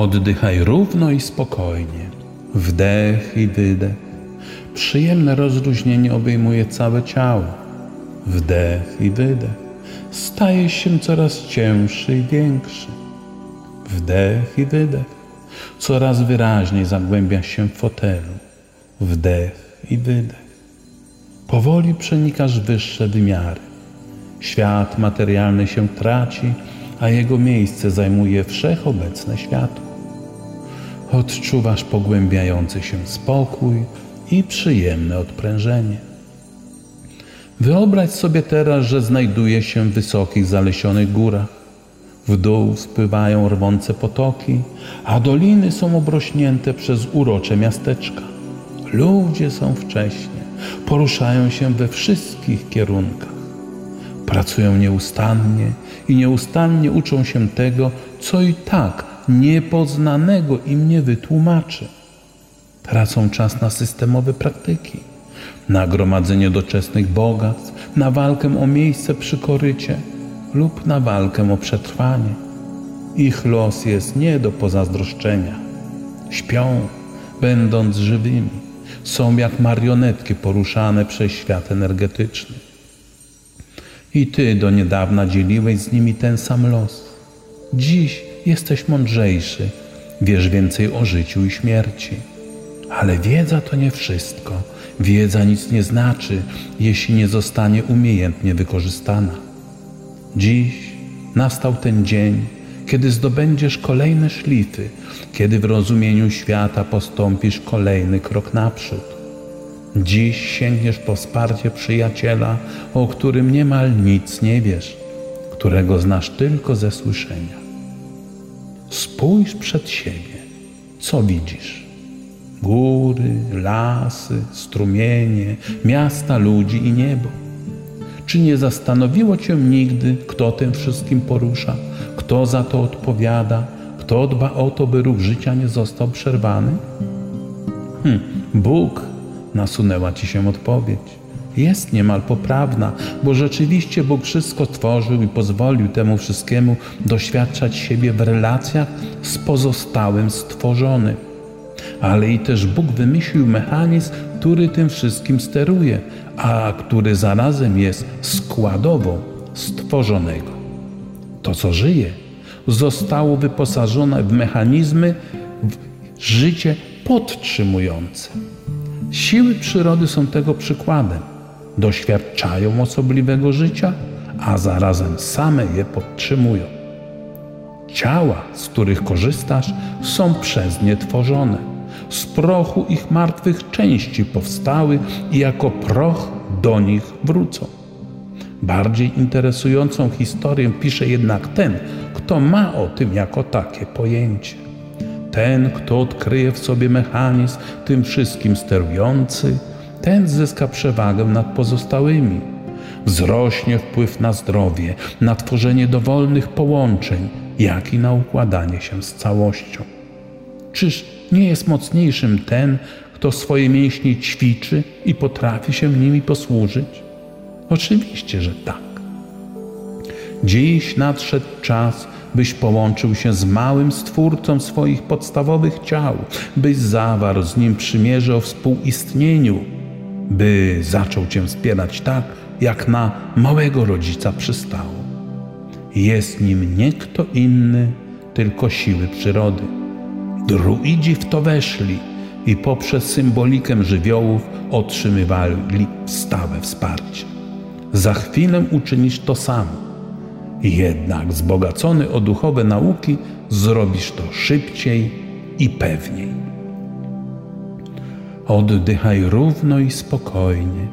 Oddychaj równo i spokojnie. Wdech i wydech. Przyjemne rozluźnienie obejmuje całe ciało. Wdech i wydech. Stajesz się coraz cięższy i większy. Wdech i wydech. Coraz wyraźniej zagłębiasz się w fotelu. Wdech i wydech. Powoli przenikasz wyższe wymiary. Świat materialny się traci, a jego miejsce zajmuje wszechobecne światło. Odczuwasz pogłębiający się spokój i przyjemne odprężenie. Wyobraź sobie teraz, że znajduje się w wysokich, zalesionych górach. W dół spływają rwące potoki, a doliny są obrośnięte przez urocze miasteczka. Ludzie są wcześnie, poruszają się we wszystkich kierunkach. Pracują nieustannie i nieustannie uczą się tego, co i tak niepoznanego im nie wytłumaczy. Tracą czas na systemowe praktyki, na gromadzenie doczesnych bogactw, na walkę o miejsce przy korycie lub na walkę o przetrwanie. Ich los jest nie do pozazdroszczenia. Śpią, będąc żywymi. Są jak marionetki poruszane przez świat energetyczny. I ty do niedawna dzieliłeś z nimi ten sam los. Dziś jesteś mądrzejszy, wiesz więcej o życiu i śmierci. Ale wiedza to nie wszystko. Wiedza nic nie znaczy, jeśli nie zostanie umiejętnie wykorzystana. Dziś nastał ten dzień, kiedy zdobędziesz kolejne szlify, kiedy w rozumieniu świata postąpisz kolejny krok naprzód. Dziś sięgniesz po wsparcie przyjaciela, o którym niemal nic nie wiesz, którego znasz tylko ze słyszenia. Spójrz przed siebie. Co widzisz? Góry, lasy, strumienie, miasta, ludzi i niebo. Czy nie zastanowiło Cię nigdy, kto tym wszystkim porusza, kto za to odpowiada, kto dba o to, by ruch życia nie został przerwany? Hm, Bóg, nasunęła Ci się odpowiedź jest niemal poprawna, bo rzeczywiście Bóg wszystko stworzył i pozwolił temu wszystkiemu doświadczać siebie w relacjach z pozostałym stworzonym. Ale i też Bóg wymyślił mechanizm, który tym wszystkim steruje, a który zarazem jest składową stworzonego. To, co żyje, zostało wyposażone w mechanizmy w życie podtrzymujące. Siły przyrody są tego przykładem doświadczają osobliwego życia, a zarazem same je podtrzymują. Ciała, z których korzystasz, są przez nie tworzone. Z prochu ich martwych części powstały i jako proch do nich wrócą. Bardziej interesującą historię pisze jednak ten, kto ma o tym jako takie pojęcie. Ten, kto odkryje w sobie mechanizm tym wszystkim sterujący, ten zyska przewagę nad pozostałymi. Wzrośnie wpływ na zdrowie, na tworzenie dowolnych połączeń, jak i na układanie się z całością. Czyż nie jest mocniejszym ten, kto swoje mięśnie ćwiczy i potrafi się nimi posłużyć? Oczywiście, że tak. Dziś nadszedł czas, byś połączył się z małym Stwórcą swoich podstawowych ciał, byś zawarł z Nim przymierze o współistnieniu, by zaczął Cię wspierać tak, jak na małego rodzica przystało. Jest nim nie kto inny, tylko siły przyrody. Druidzi w to weszli i poprzez symbolikę żywiołów otrzymywali stałe wsparcie. Za chwilę uczynisz to samo. Jednak wzbogacony o duchowe nauki zrobisz to szybciej i pewniej. Oddychaj równo i spokojnie.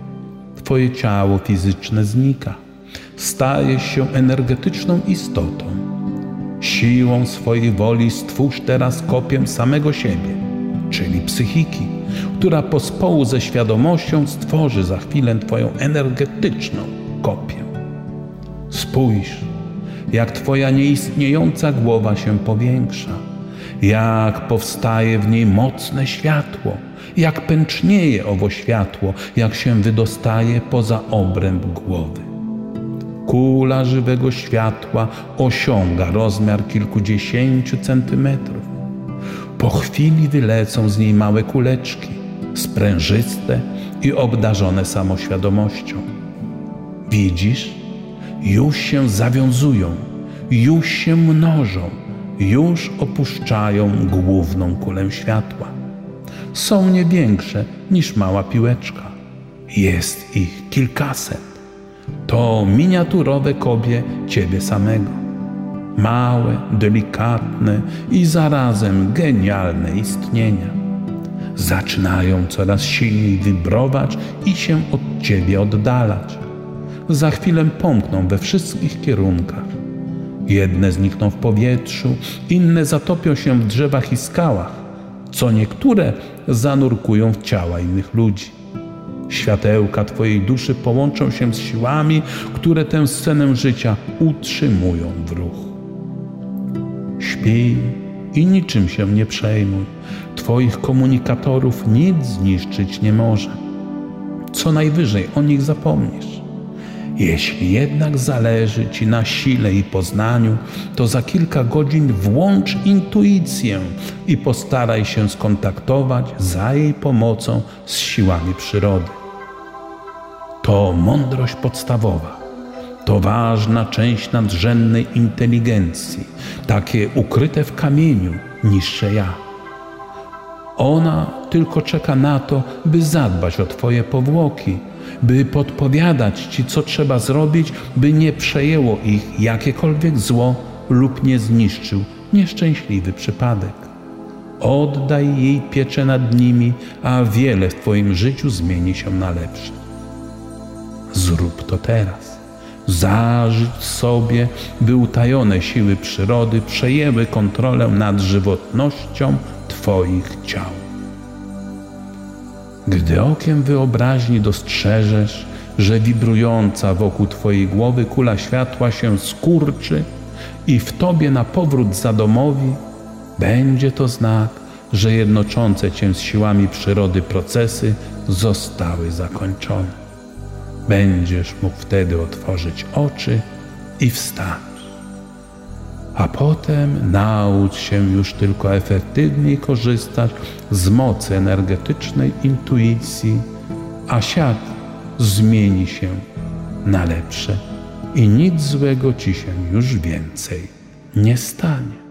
Twoje ciało fizyczne znika. Stajesz się energetyczną istotą. Siłą swojej woli stwórz teraz kopię samego siebie, czyli psychiki, która pospołu ze świadomością stworzy za chwilę Twoją energetyczną kopię. Spójrz, jak Twoja nieistniejąca głowa się powiększa, jak powstaje w niej mocne światło – jak pęcznieje owo światło, jak się wydostaje poza obręb głowy. Kula żywego światła osiąga rozmiar kilkudziesięciu centymetrów. Po chwili wylecą z niej małe kuleczki, sprężyste i obdarzone samoświadomością. Widzisz? Już się zawiązują, już się mnożą, już opuszczają główną kulę światła. Są nie większe niż mała piłeczka. Jest ich kilkaset. To miniaturowe kobie ciebie samego. Małe, delikatne i zarazem genialne istnienia. Zaczynają coraz silniej wibrować i się od ciebie oddalać. Za chwilę pomkną we wszystkich kierunkach. Jedne znikną w powietrzu, inne zatopią się w drzewach i skałach, co niektóre zanurkują w ciała innych ludzi. Światełka Twojej duszy połączą się z siłami, które tę scenę życia utrzymują w ruchu. Śpij i niczym się nie przejmuj. Twoich komunikatorów nic zniszczyć nie może. Co najwyżej o nich zapomnisz. Jeśli jednak zależy Ci na sile i poznaniu, to za kilka godzin włącz intuicję i postaraj się skontaktować za jej pomocą z siłami przyrody. To mądrość podstawowa. To ważna część nadrzędnej inteligencji, takie ukryte w kamieniu niższe ja. Ona tylko czeka na to, by zadbać o Twoje powłoki, by podpowiadać Ci, co trzeba zrobić, by nie przejęło ich jakiekolwiek zło lub nie zniszczył nieszczęśliwy przypadek. Oddaj jej pieczę nad nimi, a wiele w Twoim życiu zmieni się na lepsze. Zrób to teraz. Zażycz sobie, by utajone siły przyrody przejęły kontrolę nad żywotnością Twoich ciał. Gdy okiem wyobraźni dostrzeżesz, że wibrująca wokół Twojej głowy kula światła się skurczy i w Tobie na powrót za domowi, będzie to znak, że jednoczące Cię z siłami przyrody procesy zostały zakończone. Będziesz mógł wtedy otworzyć oczy i wstać a potem naucz się już tylko efektywniej korzystać z mocy energetycznej intuicji, a świat zmieni się na lepsze i nic złego ci się już więcej nie stanie.